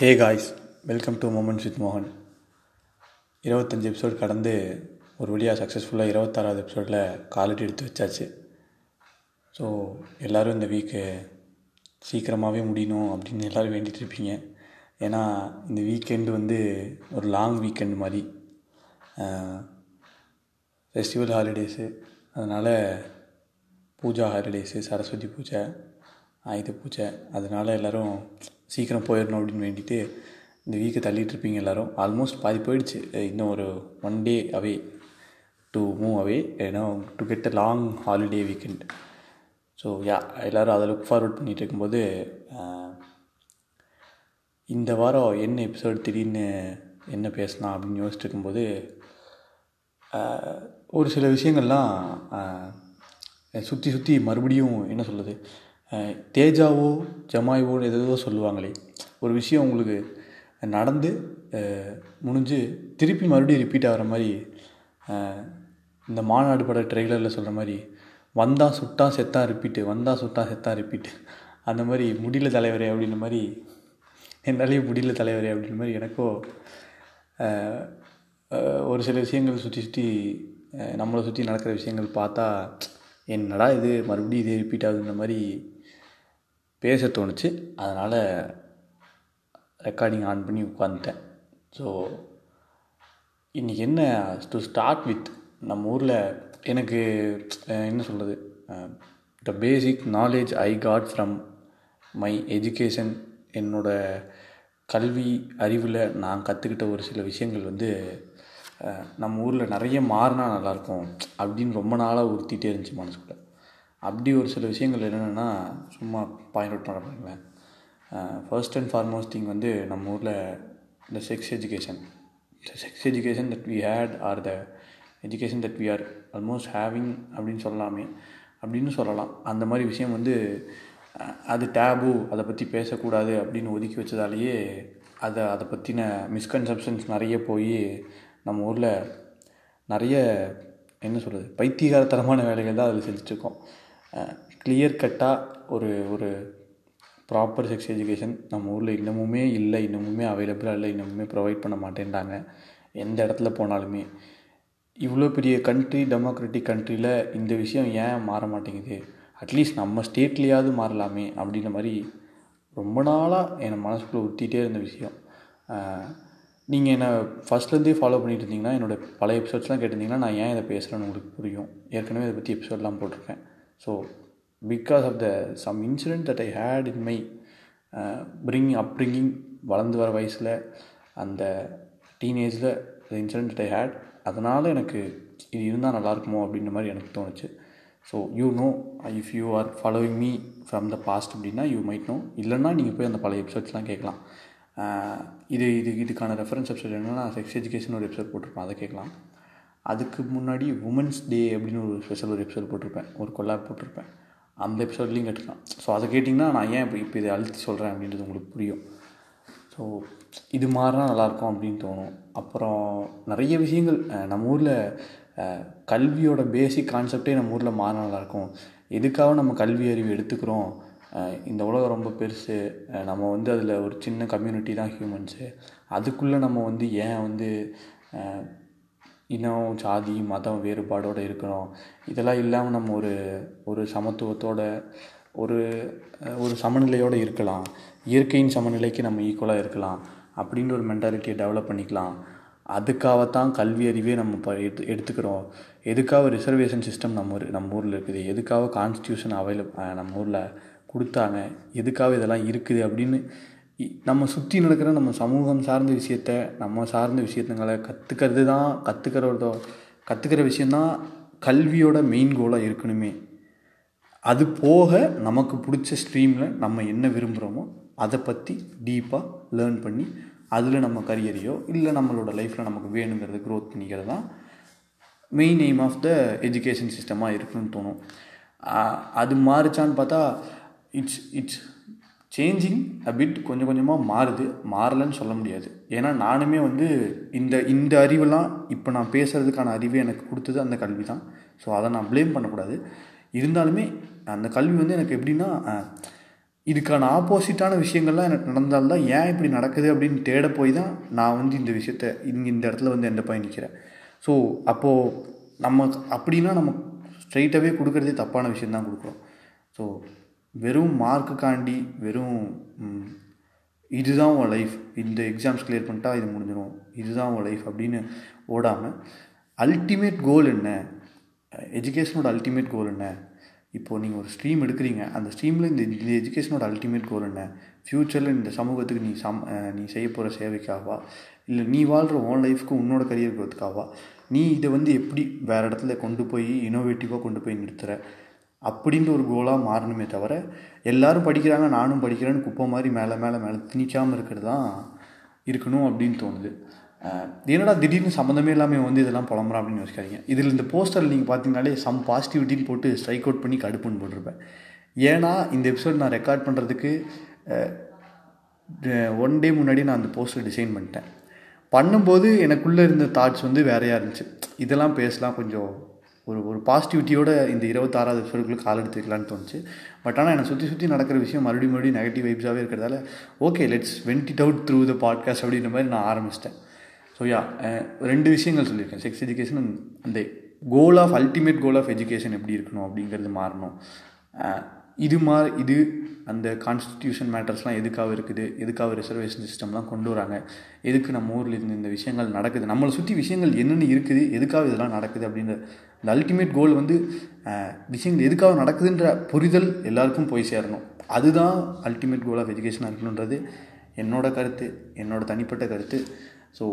Hey guys welcome to moments with மோகன் இருபத்தஞ்சி episode கடந்து ஒரு வழியாக சக்ஸஸ்ஃபுல்லாக இருபத்தாறாவது எபிசோடில் காலட்டி எடுத்து வச்சாச்சு. ஸோ எல்லோரும் இந்த வீக்கு சீக்கிரமாகவே முடியணும் அப்படின்னு எல்லோரும் வேண்டிகிட்டு இருப்பீங்க. ஏன்னா இந்த வீக்கெண்டு வந்து ஒரு லாங் வீக்கெண்ட் மாதிரி. ஃபெஸ்டிவல் ஹாலிடேஸு அதனால் பூஜா ஹாலிடேஸு சரஸ்வதி பூஜை ஆயுத பூஜை. அதனால் எல்லோரும் சீக்கிரம் போயிடணும் அப்படின்னு வேண்டிட்டு இந்த வீக்கை தள்ளிகிட்ருப்பீங்க எல்லோரும். ஆல்மோஸ்ட் பாதி போயிடுச்சு. இன்னும் ஒரு one day away to move away ஏன்னா to get a long holiday weekend so yeah எல்லோரும் அதை லுக் ஃபார்வர்ட் பண்ணிகிட்டு இருக்கும்போது இந்த வாரம் என்ன எபிசோட் திடீர்னு என்ன பேசலாம் அப்படின்னு யோசிச்சுட்டு இருக்கும்போது ஒரு சில விஷயங்கள்லாம் சுற்றி சுற்றி மறுபடியும் என்ன சொல்லுது தேஜாவோ ஜமாய்வோன்னு எதோ சொல்லுவாங்களே. ஒரு விஷயம் உங்களுக்கு நடந்து முடிஞ்சு திருப்பி மறுபடியும் ரிப்பீட் ஆகிற மாதிரி இந்த மாநாடு பட ட்ரெய்லரில் சொல்கிற மாதிரி வந்தால் சுட்டா செத்தா ரிப்பீட்டு வந்தால் சுட்டா செத்தா ரிப்பீட்டு அந்த மாதிரி முடியல தலைவரே அப்படின்ற மாதிரி என்னாலேயும் முடியல தலைவரே அப்படின்ற மாதிரி எனக்கோ ஒரு சில விஷயங்கள் சுற்றி சுற்றி நம்மளை சுற்றி நடக்கிற விஷயங்கள் பார்த்தா என்னடா இது? மறுபடியும் இதே ரிப்பீட் ஆகுதுன்ற மாதிரி பேச தோணுச்சு. அதனால் ரெக்கார்டிங் ஆன் பண்ணி உட்காந்துட்டேன் ஸோ இன்றைக்கி என்ன டு ஸ்டார்ட் வித் நம்ம ஊரில் எனக்கு என்ன சொல்கிறது the basic knowledge I got from my education என்னோடய கல்வி அறிவில் நான் கற்றுக்கிட்ட ஒரு சில விஷயங்கள் வந்து நம்ம ஊரில் நிறைய மாறினா நல்லாயிருக்கும் அப்படின்னு ரொம்ப நாளாக உறுத்திட்டே இருந்துச்சு மனசுக்குள்ளே. அப்படி ஒரு சில விஷயங்கள் என்னென்னா சும்மா பாயிண்ட் அவுட் பண்ண பாருங்களேன் ஃபர்ஸ்ட் அண்ட் ஃபார்மோஸ்ட் திங் வந்து நம்ம ஊரில் இந்த sex education the sex education that we had are the education that we are almost having அப்படின்னு சொல்லலாமே. அப்படின்னு சொல்லலாம். அந்த மாதிரி விஷயம் வந்து அது டேபு அதை பற்றி பேசக்கூடாது அப்படின்னு ஒதுக்கி வச்சதாலேயே அதை அதை பற்றின மிஸ்கன்செப்ஷன்ஸ் நிறைய போய் நம்ம ஊரில் நிறைய என்ன சொல்கிறது பைத்தியகாரத்தனமான வேலைகள் தான் அதில் செஞ்சிட்ருக்கோம் கிளியர் கட்டாக ஒரு ஒரு ப்ராப்பர் செக்ஸ் எஜுகேஷன் நம்ம ஊரில் இன்னமுமே இல்லை இன்னமுமே அவைலபிளாக இல்லை இன்னமுமே ப்ரொவைட் பண்ண மாட்டேன்றாங்க. எந்த இடத்துல போனாலுமே. இவ்வளோ பெரிய கண்ட்ரி டெமோக்ராட்டிக் கண்ட்ரியில் இந்த விஷயம் ஏன் மாற மாட்டேங்குது? அட்லீஸ்ட் நம்ம ஸ்டேட்லேயாவது மாறலாமே அப்படின்ற மாதிரி ரொம்ப நாளாக என் மனசுக்குள்ளே ஊற்றிட்டே இருந்த விஷயம். நீங்கள் என்னை ஃபஸ்ட்லேருந்தே ஃபாலோ பண்ணிட்டு இருந்தீங்கன்னா என்னோடய பழைய எபிசோட்ஸ்லாம் கேட்டிருந்தீங்கன்னா நான் ஏன் இதை பேசுகிறேன்னு உங்களுக்கு புரியும். ஏற்கனவே இதை பற்றி எபிசோட்லாம் போட்டிருக்கேன். So because of the some incident that I had in my bring upbringing வளர்ந்து வர வயசில் அந்த டீனேஜில் இன்சிடென்ட் தட் ஐ ஹேட் அதனால் எனக்கு இது இருந்தால் நல்லாயிருக்குமோ அப்படின்ற மாதிரி எனக்கு தோணுச்சு. So you know if you are following me from the past அப்படின்னா யூ மைட் நோ இல்லைன்னா நீங்கள் போய் அந்த பழைய எபிசோட்ஸ்லாம் கேட்கலாம். இது இது இதுக்கான ரெஃபரன்ஸ் எபிசோட் என்னென்னா செக்ஸ் எஜுகேஷன் ஒரு எபிசோட் போட்டிருப்பேன் அதை கேட்கலாம். அதுக்கு முன்னாடி உமன்ஸ் டே அப்படின்னு ஒரு ஸ்பெஷல் ஒரு எபிசோட் போட்டிருப்பேன். ஒரு கொல்லாப் போட்டிருப்பேன். அந்த எபிசோட்லேயும் கேட்டுக்கலாம் ஸோ அதை கேட்டிங்கன்னா நான் ஏன் இப்போ இப்போ இதை அழுத்தி சொல்கிறேன் அப்படின்றது உங்களுக்கு புரியும். ஸோ இது மாதிரினா நல்லாயிருக்கும் அப்படின்னு தோணும். அப்புறம் நிறைய விஷயங்கள் நம்ம ஊரில் கல்வியோட பேசிக் கான்செப்டே நம்ம ஊரில் மாறினா நல்லாயிருக்கும். எதுக்காக நம்ம கல்வி அறிவு எடுத்துக்கிறோம்? இந்த உலகம் ரொம்ப பெருசு. நம்ம வந்து அதில் ஒரு சின்ன கம்யூனிட்டி தான் ஹியூமன்ஸு அதுக்குள்ளே நம்ம வந்து ஏன் வந்து இனம் ஜாதி மதம் வேறுபாடோடு இருக்கிறோம். இதெல்லாம் இல்லாமல் நம்ம ஒரு ஒரு சமத்துவத்தோட ஒரு ஒரு சமநிலையோடு இருக்கலாம். இயற்கையின் சமநிலைக்கு நம்ம ஈக்குவலாக இருக்கலாம். அப்படின்ற ஒரு மென்டாலிட்டியை டெவலப் பண்ணிக்கலாம். அதுக்காகத்தான் கல்வி அறிவே நம்ம இப்போ எடுத்து எடுத்துக்கிறோம். எதுக்காக ரிசர்வேஷன் சிஸ்டம் நம்ம நம்ம ஊரில் இருக்குது? எதுக்காக கான்ஸ்டியூஷன் அவைலப் நம்ம ஊரில் கொடுத்தாங்க? எதுக்காக இதெல்லாம் இருக்குது? அப்படின்னு நம்ம சுற்றி நடக்கிற நம்ம சமூகம் சார்ந்த விஷயத்த நம்ம சார்ந்த விஷயத்துங்களை கற்றுக்கிறது தான் கற்றுக்கிறதோ கற்றுக்கிற விஷயந்தான் கல்வியோட மெயின் கோலாக இருக்கணுமே. அது போக நமக்கு பிடிச்ச ஸ்ட்ரீமில் நம்ம என்ன விரும்புகிறோமோ அதை பற்றி டீப்பாக லேர்ன் பண்ணி அதில் நம்ம கரியரையோ இல்லை நம்மளோட லைஃப்பில் நமக்கு வேணுங்கிறது க்ரோத் பண்ணிக்கிறது தான் main aim of the education சிஸ்டமாக இருக்குன்னு தோணும். அது மாறுச்சான்னு பார்த்தா இட்ஸ் இட்ஸ் சேஞ்சிங் அபிட் கொஞ்சம் கொஞ்சமாக மாறுது. மாறலைன்னு சொல்ல முடியாது. ஏன்னா நானுமே வந்து இந்த இந்த அறிவெல்லாம் இப்போ நான் பேசுகிறதுக்கான அறிவு எனக்கு கொடுத்தது அந்த கல்வி தான் ஸோ அதை நான் ப்ளேம் பண்ணக்கூடாது. இருந்தாலுமே அந்த கல்வி வந்து எனக்கு எப்படின்னா இதுக்கான ஆப்போசிட்டான விஷயங்கள்லாம் எனக்கு நடந்தால்தான் ஏன் இப்படி நடக்குது அப்படின்னு தேட போய் தான் நான் வந்து இந்த விஷயத்த இங்கே இந்த இடத்துல வந்து எந்த போய் நிற்கிறேன் ஸோ அப்போது நம்ம அப்படின்னா நம்ம ஸ்ட்ரைட்டாகவே கொடுக்குறதே தப்பான விஷயந்தான் கொடுக்குறோம். ஸோ வெறும் மார்க்குக்காண்டி வெறும் இது இதுதான் உன் லைஃப் இந்த எக்ஸாம்ஸ் கிளியர் பண்ணிட்டா இது முடிஞ்சிடும் இதுதான் உன் லைஃப் அப்படின்னு ஓடாமல் அல்டிமேட் கோல் என்ன? எஜுகேஷனோட அல்டிமேட் கோல் என்ன? இப்போது நீங்கள் ஒரு ஸ்ட்ரீம் எடுக்கிறீங்க. அந்த ஸ்ட்ரீமில் இந்த இந்த எஜுகேஷனோட அல்டிமேட் கோல் என்ன? ஃப்யூச்சரில் இந்த சமூகத்துக்கு நீ சம் நீ செய்ய போகிற சேவைக்காவா இல்லை நீ வாழ்கிற உன் லைஃப்க்கு உன்னோட கரியர் growthக்காவா நீ இதை வந்து எப்படி வேறு இடத்துல கொண்டு போய் இனோவேட்டிவாக கொண்டு போய் நிறுத்துகிற அப்படின்ற ஒரு கோலாக மாறணுமே தவிர எல்லாரும் படிக்கிறாங்க நானும் படிக்கிறேன்னு குப்பை மாதிரி மேலே மேலே மேலே திணிக்காமல் இருக்கிறது தான் இருக்கணும் அப்படின்னு தோணுது. என்னடா திடீர்னு சம்மந்தமே இல்லாமல் வந்து இதெல்லாம் புலம்புறான் அப்படின்னு யோசிக்காதீங்க. இதில் இந்த போஸ்டரில் நீங்கள் பார்த்தீங்கனாலே சம் பாசிட்டிவிட்டின்னு போட்டு ஸ்ட்ரைக் அவுட் பண்ணி கடுப்புன்னு போட்டிருப்பேன். ஏன்னா இந்த எபிசோட் நான் ரெக்கார்ட் பண்ணுறதுக்கு ஒன் டே முன்னாடி நான் அந்த போஸ்டர் டிசைன் பண்ணிட்டேன். பண்ணும்போது எனக்குள்ளே இருந்த தாட்ஸ் வந்து வேறையாக இருந்துச்சு. இதெல்லாம் பேசலாம் கொஞ்சம் ஒரு ஒரு பாசிட்டிவிட்டியோட இந்த இருபத்தாறாவது எபிசோடுக்குள்ளே கால் எடுத்து வைக்கலான்னு தோணுச்சு. பட் ஆனால் என்னை சுற்றி சுற்றி நடக்கிற விஷயம் மறுபடியும் மறுபடியும் நெகட்டிவ் வைப்ஸாகவே இருக்கிறதால okay let's vent it out through the podcast அப்படின்ற மாதிரி நான் ஆரம்பிச்சிட்டேன். ஸோ யா ரெண்டு விஷயங்கள் சொல்லியிருக்கேன். செக்ஸ் எஜுகேஷன் அந்த goal of ultimate goal of education எப்படி இருக்கணும் அப்படிங்கிறது மாறணும். இது மா இது அந்த கான்ஸ்டியூஷன் மேட்டர்ஸ்லாம் எதுக்காக இருக்குது? எதுக்காக ரிசர்வேஷன் சிஸ்டம்லாம் கொண்டு வராங்க? எதுக்கு நம்ம ஊரில் இருந்து இந்த விஷயங்கள் நடக்குது? நம்மளை சுற்றி விஷயங்கள் என்னென்ன இருக்குது? எதுக்காக இதெல்லாம் நடக்குது அப்படின்ற இந்த அல்டிமேட் கோல் வந்து விஷயங்கள் எதுக்காக நடக்குதுன்ற புரிதல் எல்லாருக்கும் போய் சேரணும். அதுதான் அல்டிமேட் கோல் ஆஃப் எஜுகேஷனாக இருக்கணுன்றது என்னோடய கருத்து என்னோட தனிப்பட்ட கருத்து. ஸோ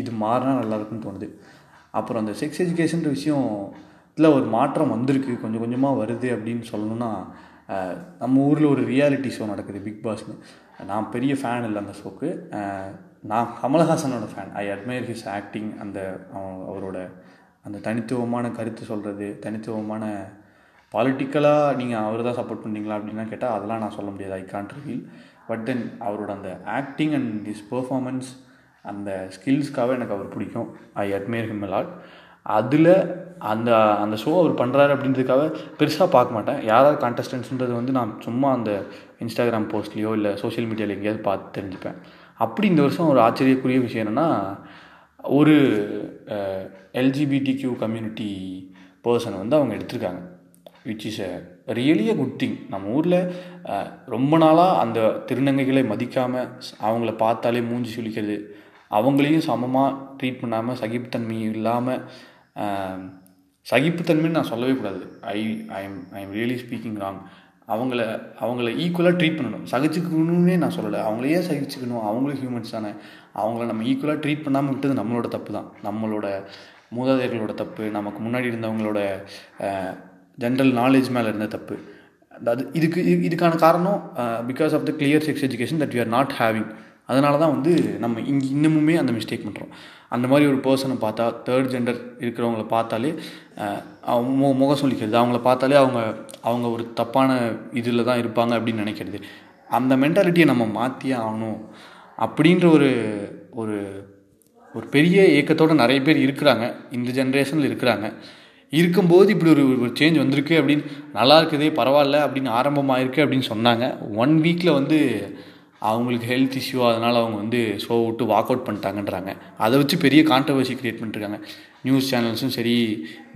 இது மாறினா நல்லாயிருக்கும்னு தோணுது. அப்புறம் அந்த செக்ஸ் எஜுகேஷன்ற விஷயம் இதில் ஒரு மாற்றம் வந்திருக்கு. கொஞ்சம் கொஞ்சமாக வருது அப்படின்னு சொல்லணும்னா நம்ம ஊரில் ஒரு ரியாலிட்டி ஷோ நடக்குது பிக் பாஸ்னு நான் பெரிய ஃபேன் இல்லை அந்த ஷோக்கு நான் கமல்ஹாசனோட fan I admire his acting அந்த அவ- அவரோட அந்த தனித்துவமான கருத்து சொல்கிறது தனித்துவமான பாலிட்டிக்கலாக நீங்கள் அவர் தான் சப்போர்ட் பண்ணீங்களா அப்படின்லாம் கேட்டால் அதெல்லாம் நான் சொல்ல முடியாது. I can't reveal but then அவரோட அந்த ஆக்டிங் அண்ட் ஹிஸ் பெர்ஃபார்மன்ஸ் அந்த ஸ்கில்ஸ்க்காக எனக்கு அவர் பிடிக்கும். ஐ அட்மையர் ஹிம் லாட் அதில் அந்த அந்த ஷோ அவர் பண்ணுறாரு அப்படின்றதுக்காக பெருசாக பார்க்க மாட்டேன். யாராவது கான்டெஸ்டன்ஸ்ன்றது வந்து நான் சும்மா அந்த இன்ஸ்டாகிராம் போஸ்ட்லேயோ இல்லை சோஷியல் மீடியாவில் எங்கேயாவது பார்த்து தெரிஞ்சுப்பேன். அப்படி இந்த வருஷம் ஒரு ஆச்சரியக்குரிய விஷயம் என்னென்னா ஒரு எல்ஜிபிடி கியூ கம்யூனிட்டி பர்சனை வந்து அவங்க எடுத்திருக்காங்க. Which is a really a good thing நம்ம ஊரில் ரொம்ப நாளாக அந்த திருநங்கைகளை மதிக்காமல் அவங்கள பார்த்தாலே மூஞ்சி சுழிக்கிறது அவங்களையும் சமமாக ட்ரீட் பண்ணாமல் சகிப்புத்தன்மை இல்லாமல் சகிப்புத்தன்மைன்னு நான் சொல்லவே கூடாது. I I am I am really speaking wrong அவங்கள அவங்கள ஈக்குவலாக ட்ரீட் பண்ணணும். சகிச்சுக்கணும்னே நான் சொல்லலை. அவங்களையே சகிச்சுக்கணும்? அவங்களும் ஹியூமன்ஸ் தானே. அவங்கள நம்ம ஈக்குவலாக ட்ரீட் பண்ணாமல் விட்டது நம்மளோட தப்பு தான் நம்மளோட மூதாதையர்களோட தப்பு நமக்கு முன்னாடி இருந்தவங்களோட ஜென்ரல் நாலேஜ் மேலே இருந்த தப்பு. அது இதுக்கு இது- இதுக்கான காரணம் because of the clear sex education that we are not having அதனால தான் வந்து நம்ம இங்கே இன்னமுமே அந்த மிஸ்டேக் பண்ணுறோம் அந்த மாதிரி ஒரு பர்சனை பார்த்தா தேர்ட் ஜெண்டர் இருக்கிறவங்கள பார்த்தாலே அவங்க மு- முகம் சொல்லிக்கிறது அவங்கள பார்த்தாலே அவங்க அவங்க ஒரு தப்பான இதில் தான் இருப்பாங்க அப்படின்னு நினைக்கிறது. அந்த மென்டாலிட்டியை நம்ம மாற்றியே ஆகணும். அப்படின்ற ஒரு ஒரு ஒரு பெரிய ஏக்கத்தோடு நிறைய பேர் இருக்கிறாங்க. இந்த ஜென்ரேஷனில் இருக்கிறாங்க. இருக்கும்போது இப்படி ஒரு ஒரு சேஞ்ச் வந்திருக்கு அப்படின்னு நல்லா இருக்குதே பரவாயில்ல அப்படின்னு ஆரம்பமாயிருக்கு அப்படின்னு சொன்னாங்க. ஒன் வீக்கில் வந்து அவங்களுக்கு ஹெல்த் இஷ்யூ அதனால் அவங்க வந்து ஷோ விட்டு வாக் அவுட் பண்ணிட்டாங்கன்றாங்க. அதை வச்சு பெரிய கான்ட்ரவர்சி க்ரியேட் பண்ணிட்டுருக்காங்க நியூஸ் சேனல்ஸும் சரி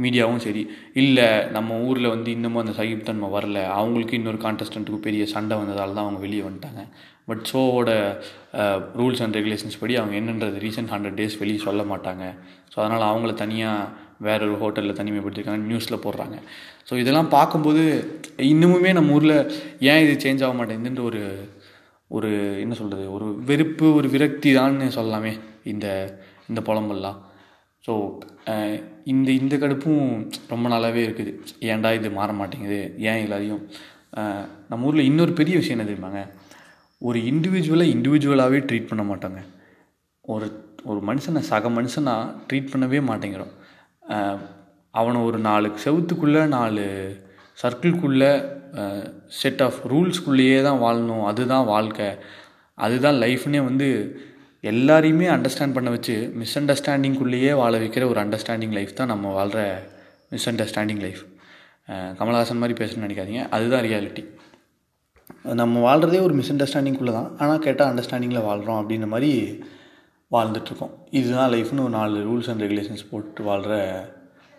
மீடியாவும் சரி. இல்லை நம்ம ஊரில் வந்து இன்னமும் அந்த சகிப்தன்மை வரல. அவங்களுக்கு இன்னொரு கான்டெஸ்டண்ட்டுக்கு பெரிய சண்டை வந்ததால் தான் அவங்க வெளியே வந்துட்டாங்க. பட் ஷோவோட ரூல்ஸ் அண்ட் ரெகுலேஷன்ஸ் படி அவங்க என்னன்றது ரீசெண்ட் ஹண்ட்ரட் டேஸ் வெளியே சொல்ல மாட்டாங்க. ஸோ அதனால் அவங்கள தனியாக வேற ஒரு ஹோட்டலில் தனிமைப்படுத்திருக்காங்க. நியூஸில் போடுறாங்க. ஸோ இதெல்லாம் பார்க்கும்போது இன்னமுமே நம்ம ஊரில் ஏன் இது சேஞ்ச் ஆக மாட்டேங்குதுன்ற ஒரு ஒரு என்ன சொல்கிறது ஒரு வெறுப்பு ஒரு விரக்தி தான்னு சொல்லலாமே இந்த இந்த புலம்பெல்லாம். ஸோ இந்த இந்த கடுப்பும் ரொம்ப நாளாகவே இருக்குது. ஏன்டா இது மாற மாட்டேங்குது? ஏன் எல்லாரையும் நம்ம ஊரில் இன்னொரு பெரிய விஷயம் என்ன தெரியுமாங்க? ஒரு இண்டிவிஜுவலை இண்டிவிஜுவலாகவே ட்ரீட் பண்ண மாட்டாங்க. ஒரு ஒரு மனுஷனை சக மனுஷனாக ட்ரீட் பண்ணவே மாட்டேங்கிறோம். அவனை ஒரு நாலு செவுத்துக்குள்ளே நாலு சர்க்கிள்குள்ளே செட் ஆஃப் ரூல்ஸ்குள்ளேயே தான் வாழணும். அதுதான் வாழ்க்கை. அதுதான் லைஃப்னே வந்து எல்லாரையுமே அண்டர்ஸ்டாண்ட் பண்ண வச்சு மிஸ் அண்டர்ஸ்டாண்டிங்குள்ளேயே வாழ வைக்கிற ஒரு அண்டர்ஸ்டாண்டிங் லைஃப் தான் நம்ம வாழ்கிற மிஸ் அண்டர்ஸ்டாண்டிங் லைஃப் கமல்ஹாசன் மாதிரி பேசணும்னு நினைக்காதீங்க. அதுதான் ரியாலிட்டி நம்ம வாழ்கிறதே ஒரு மிஸ் அண்டர்ஸ்டாண்டிங்குள்ளே தான். ஆனால் கேட்டால் அண்டர்ஸ்டாண்டிங்கில் வாழ்கிறோம் அப்படின்ற மாதிரி வாழ்ந்துட்டுருக்கோம் இதுதான் லைஃப்னு ஒரு நாலு ரூல்ஸ் அண்ட் ரெகுலேஷன்ஸ் போட்டு வாழ்கிற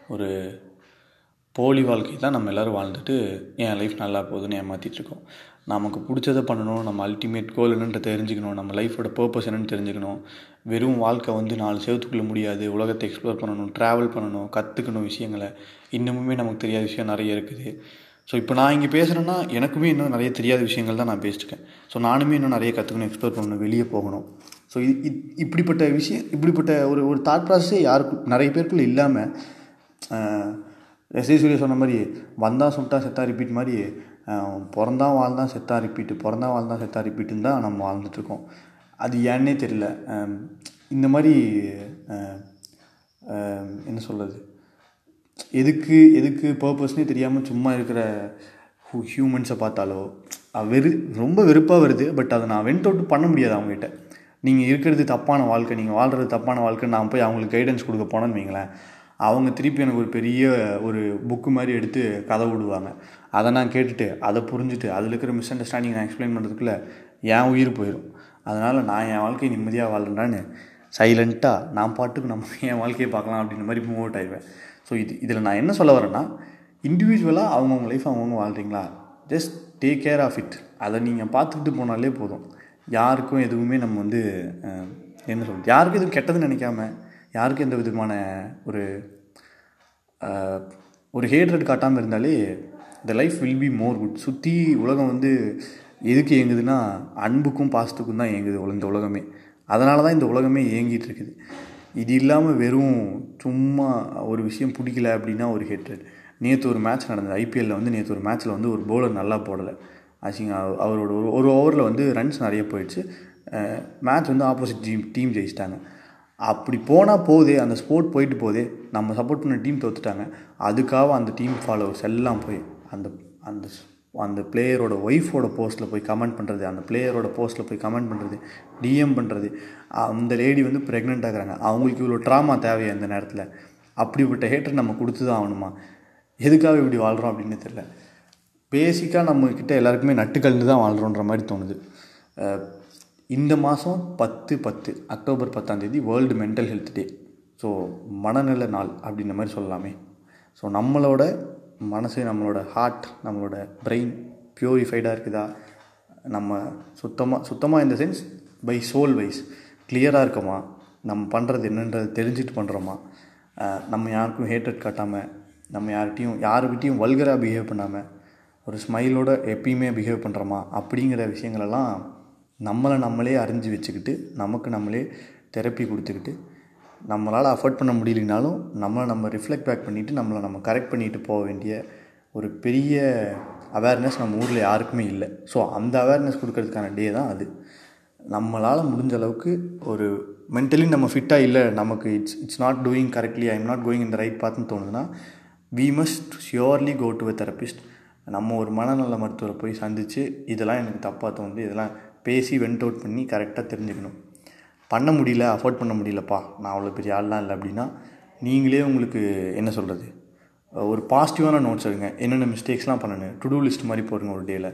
ஒரு போலி வாழ்க்கை தான் நம்ம எல்லோரும் வாழ்ந்துட்டு என் லைஃப் நல்லா போகுதுன்னு ஏமாற்றிட்டுருக்கோம் நமக்கு பிடிச்சதை பண்ணணும் நம்ம அல்டிமேட் கோல் என்னன்ற தெரிஞ்சுக்கணும் நம்ம லைஃபோட பர்பஸ் என்னென்னு தெரிஞ்சுக்கணும். வெறும் வாழ்க்கை வந்து நாலு செவத்துக்குள்ளே முடியாது உலகத்தை எக்ஸ்ப்ளோர் பண்ணணும் ட்ராவல் பண்ணணும் கற்றுக்கணும் விஷயங்களை. இன்னமுமே நமக்கு தெரியாத விஷயம் நிறைய இருக்குது. ஸோ இப்போ நான் இங்கே பேசுகிறேன்னா எனக்குமே இன்னும் நிறைய தெரியாத விஷயங்கள் தான் நான் பேசிட்டுருக்கேன். ஸோ நானுமே இன்னும் நிறைய கற்றுக்கணும் எக்ஸ்ப்ளோர் பண்ணணும் வெளியே போகணும். ஸோ இது இப்படிப்பட்ட விஷயம் இப்படிப்பட்ட ஒரு ஒரு தாட் ப்ராசஸே யாருக்கும் நிறைய பேருக்குள்ள இல்லாமல் எஸ்ஏ சொல்லி சொன்ன மாதிரி வந்தான் சுட்டா செத்தா ரிப்பீட் மாதிரி பிறந்தான் வாழ்ந்தான் செத்தா ரிப்பீட்டு பிறந்தான் வாழ்ந்தான் செத்தா ரிப்பீட்டுன்னு தான் நம்ம வாழ்ந்துட்டுருக்கோம். அது ஏன்னே தெரியல. இந்த மாதிரி என்ன சொல்கிறது எதுக்கு எதுக்கு பர்பஸ்னே தெரியாமல் சும்மா இருக்கிற ஹூ ஹியூமன்ஸை பார்த்தாலோ வெறு ரொம்ப வெறுப்பாக வருது பட் அதை நான் வென்ட் அவுட் பண்ண முடியாது அவங்ககிட்ட. நீங்கள் இருக்கிறது தப்பான வாழ்க்கை நீங்கள் வாழ்கிறது தப்பான வாழ்க்கை நான் போய் அவங்களுக்கு கைடன்ஸ் கொடுக்க போனேன்னு வைங்களேன். அவங்க திருப்பி எனக்கு ஒரு பெரிய ஒரு புக்கு மாதிரி எடுத்து கதை விடுவாங்க. அதை நான் கேட்டுட்டு அதை புரிஞ்சுட்டு அதில் இருக்கிற மிஸ் அண்டர்ஸ்டாண்டிங் நான் எக்ஸ்பிளைன் பண்ணுறதுக்குள்ளே என் உயிர் போயிடும் அதனால் நான் என் வாழ்க்கையை நிம்மதியாக வாழ்கிறேன்னு சைலண்ட்டாக நான் பாட்டுக்கு நம்ம என் வாழ்க்கையை பார்க்கலாம் அப்படின்ற மாதிரி மூவ் அவுட் ஆயிடுவேன். ஸோ இது இதில் நான் என்ன சொல்ல வரேன்னா இண்டிவிஜுவலாக அவங்கவுங்க லைஃப் அவங்கவுங்க வாழ்கிறீங்களா just take care of it அதை நீங்கள் பார்த்துக்கிட்டு போனாலே போதும். யாருக்கும் எதுவுமே நம்ம வந்து என்ன சொல்கிறது யாருக்கும் எதுவும் கெட்டதுன்னு நினைக்காம யாருக்கும் எந்த விதமான ஒரு ஒரு ஹேட்ரட் காட்டாமல் இருந்தாலே the life will be more good சுற்றி உலகம் வந்து எதுக்கு இயங்குதுன்னா அன்புக்கும் பாசத்துக்கும் தான் இயங்குது இந்த உலகமே. அதனால தான் இந்த உலகமே இயங்கிட்டு இருக்குது. இது இல்லாமல் வெறும் சும்மா ஒரு விஷயம் பிடிக்கல அப்படின்னா ஒரு ஹேட்ரட் நேற்று ஒரு மேட்ச் நடந்தது. ஐபிஎல்லில் வந்து நேற்று ஒரு மேட்ச்சில் வந்து ஒரு பவுலர் நல்லா போடலை. அசிங்க அவரோட ஒரு ஒரு ஓவரில் வந்து ரன்ஸ் நிறைய போயிடுச்சு. மேட்ச் வந்து ஆப்போசிட் டீம் டீம் ஜெயிச்சிட்டாங்க. அப்படி போனால் போதே அந்த ஸ்போர்ட் போயிட்டு போதே நம்ம சப்போர்ட் பண்ண டீம் தோத்துட்டாங்க. அதுக்காக அந்த டீம் ஃபாலோவர்ஸ் எல்லாம் போய் அந்த அந்த அந்த பிளேயரோட ஒய்ஃபோட போஸ்ட்டில் போய் கமெண்ட் பண்ணுறது அந்த பிளேயரோட போஸ்ட்டில் போய் கமெண்ட் பண்ணுறது டிஎம் பண்ணுறது அந்த லேடி வந்து ப்ரெக்னென்ட் ஆகிறாங்க. அவங்களுக்கு இவ்வளோ ட்ராமா தேவையா இந்த நேரத்தில்? அப்படிப்பட்ட ஹேட்டர் நம்ம கொடுத்து தான் ஆகணுமா? எதுக்காக இப்படி வாழ்கிறோம் அப்படின்னு தெரில பேசிக்காக நம்மக்கிட்ட எல்லாருக்குமே நட்டு கலந்து தான் வாழ்கிறோன்ற மாதிரி தோணுது. இந்த மாதம் பத்து பத்து October பத்தாந்தேதி world mental health day so மனநல நாள் அப்படின்ற மாதிரி சொல்லலாமே. ஸோ நம்மளோட மனசு நம்மளோட ஹார்ட் நம்மளோட பிரெயின் ப்யூரிஃபைடாக இருக்குதா? நம்ம சுத்தமாக சுத்தமாக இந்த சென்ஸ் பை சோல் வைஸ் கிளியராக இருக்கோமா? நம்ம பண்ணுறது என்னன்றது தெரிஞ்சுட்டு பண்ணுறோமா நம்ம யாருக்கும் ஹேட்ரட் காட்டாமல் நம்ம யார்கிட்டையும் யாருக்கிட்டையும் வல்கராக பிஹேவ் பண்ணாமல் ஒரு ஸ்மைலோட எப்பயுமே பிஹேவ் பண்ணுறோமா அப்படிங்கிற விஷயங்களெல்லாம் நம்மளை நம்மளே அறிஞ்சு வச்சுக்கிட்டு நமக்கு நம்மளே தெரப்பி கொடுத்துக்கிட்டு நம்மளால் அஃபோர்ட் பண்ண முடியலனாலும் நம்மளை நம்ம ரிஃப்ளெக்ட் பேக் பண்ணிவிட்டு நம்மளை நம்ம கரெக்ட் பண்ணிட்டு போக வேண்டிய ஒரு பெரிய அவேர்னஸ் நம்ம ஊரில் யாருக்குமே இல்லை. ஸோ அந்த அவேர்னஸ் கொடுக்கறதுக்கான டே தான் அது. நம்மளால் முடிஞ்ச அளவுக்கு ஒரு மென்டலி நம்ம ஃபிட்டாக இல்லை நமக்கு it's it's not doing correctly I am not going இந்த ரைட் பார்த்துன்னு தோணுதுன்னா we must surely go to a therapist நம்ம ஒரு மனநல மருத்துவரை போய் சந்தித்து இதெல்லாம் எனக்கு தப்பாக தோணுது இதெல்லாம் பேசி வெண்ட் அவுட் பண்ணி கரெக்டாக தெரிஞ்சுக்கணும். பண்ண முடியல அஃபோர்ட் பண்ண முடியலப்பா. நான் அவ்வளோ பெரிய ஆள்லாம் இல்லை அப்படின்னா நீங்களே உங்களுக்கு என்ன சொல்கிறது ஒரு பாசிட்டிவான நோட்ஸ் எடுங்க. என்னென்ன மிஸ்டேக்ஸ்லாம் பண்ணணும்? டு டூ லிஸ்ட் மாதிரி போடுங்க ஒரு டேயில்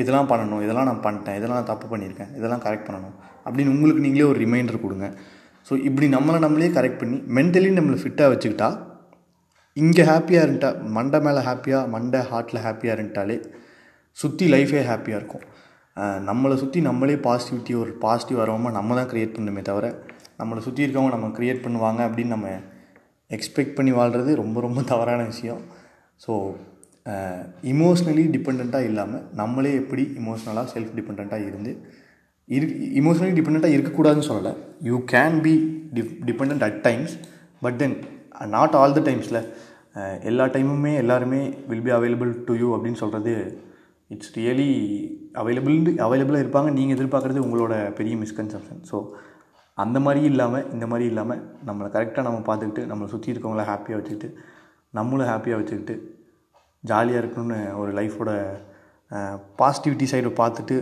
இதெல்லாம் பண்ணணும் இதெல்லாம் நான் பண்ணிட்டேன் இதெல்லாம் நான் தப்பு பண்ணியிருக்கேன் இதெல்லாம் கரெக்ட் பண்ணணும் அப்படின்னு உங்களுக்கு நீங்களே ஒரு ரிமைண்டர் கொடுங்க. ஸோ இப்படி நம்மளை நம்மளே கரெக்ட் பண்ணி மென்டலி நம்மளை ஃபிட்டாக வச்சுக்கிட்டா இங்கே ஹாப்பியாக இருந்துட்டா மண்டை மேலே ஹாப்பியாக மண்டை ஹார்ட்டில் ஹாப்பியாக இருந்துட்டாலே சுற்றி லைஃபே ஹாப்பியாக இருக்கும். நம்மளை சுற்றி நம்மளே பாசிட்டிவிட்டி ஒரு பாசிட்டிவ் வரவமாக நம்ம தான் க்ரியேட் பண்ணணுமே தவிர நம்மளை சுற்றி இருக்கவங்க நம்ம க்ரியேட் பண்ணுவாங்க அப்படின்னு நம்ம எக்ஸ்பெக்ட் பண்ணி வாழ்கிறது ரொம்ப ரொம்ப தவறான விஷயம். ஸோ இமோஷ்னலி டிபெண்ட்டாக இல்லாமல் நம்மளே எப்படி இமோஷ்னலாக செல்ஃப் டிபெண்ட்டாக இருந்து இரு இமோஷ்னலி டிபெண்ட்டாக இருக்கக்கூடாதுன்னு சொல்லலை. You can be dep depend at times but then not all the டைம்ஸில் எல்லா டைமுமே எல்லாருமே will be available to you அப்படின்னு சொல்கிறது இட்ஸ் ரியலி அவைலபிள் அவைலபிளாக இருப்பாங்க. நீங்கள் எதிர்பார்க்குறது உங்களோட பெரிய மிஸ்கன்செப்ஷன் ஸோ அந்த மாதிரி இல்லாமல் இந்த மாதிரி இல்லாமல் நம்மளை கரெக்டாக நம்ம பார்த்துக்கிட்டு நம்மளை சுற்றி இருக்கவங்கள ஹாப்பியாக வச்சுக்கிட்டு நம்மளும் ஹாப்பியாக வச்சுக்கிட்டு ஜாலியாக இருக்கணும்னு ஒரு லைஃபோட பாசிட்டிவிட்டி சைடை பார்த்துட்டு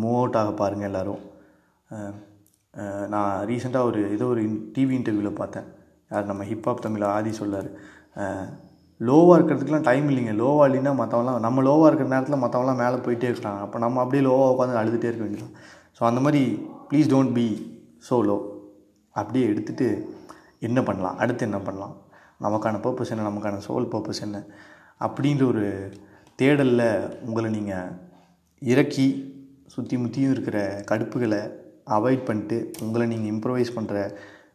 மூவ் அவுட் ஆக பாருங்கள் எல்லோரும். நான் ரீசெண்டாக ஒரு ஏதோ ஒரு டிவி இன்டர்வியூவில் பார்த்தேன். யார் நம்ம ஹிப்ஹாப் தமிழ் ஆதி சொல்லார். லோவாக இருக்கிறதுக்குலாம் டைம் இல்லைங்க. லோவாக இல்லைன்னா மற்றவங்களாம் நம்ம லோவாக இருக்கிற நேரத்தில் மற்றவங்களாம் மேலே போயிட்டே இருக்கிறாங்க அப்போ நம்ம அப்படியே லோவாக உட்காந்து அழுதுகிட்டே இருக்க வேண்டியது ஸோ அந்த மாதிரி please don't be so low அப்படியே எடுத்துகிட்டு என்ன பண்ணலாம்? அடுத்து என்ன பண்ணலாம்? நமக்கான பர்பஸ் என்ன? நமக்கான சோல் பர்பஸ் என்ன? அப்படின்ற ஒரு தேடலில் உங்களை நீங்கள் இறக்கி சுற்றி முற்றியும் இருக்கிற கடுப்புகளை அவாய்ட் பண்ணிட்டு உங்களை நீங்கள் இம்ப்ரவைஸ் பண்ணுற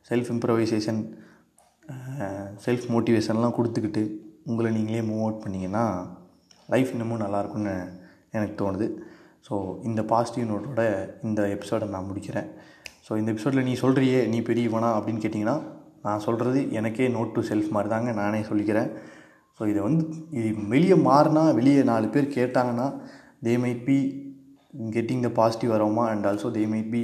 செல்ஃப் இம்ப்ரவைசேஷன் செல்ஃப் மோட்டிவேஷன்லாம் கொடுத்துக்கிட்டு உங்களை நீங்களே மூவ் அவுட் பண்ணிங்கன்னா லைஃப் இன்னமும் நல்லாயிருக்கும்னு எனக்கு தோணுது. ஸோ இந்த பாசிட்டிவ் நோட்டோட இந்த எபிசோடை நான் முடிக்கிறேன். ஸோ இந்த எபிசோடில் நீ சொல்கிறியே நீ பெரியவனா அப்படின்னு கேட்டிங்கன்னா நான் சொல்கிறது எனக்கே நோட் டு செல்ஃப் மாதிரி தாங்க நானே சொல்லிக்கிறேன். ஸோ இதை வந்து இது வெளியே மாறினா வெளியே நாலு பேர் கேட்டாங்கன்னா they might be getting the positive aroma and also they might be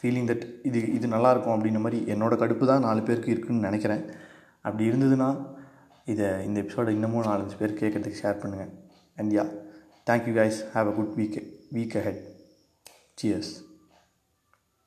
feeling that இது இது நல்லாயிருக்கும் அப்படின்ற மாதிரி என்னோடய கடுப்பு தான் நாலு பேருக்கு இருக்குதுன்னு நினைக்கிறேன். அப்படி இருந்ததுன்னா இதை இந்த எபிசோடை இன்னமும் நாலஞ்சு பேர் கேட்கறதுக்கு ஷேர் பண்ணுங்கள் and yeah thank you guys have a good week week ahead cheers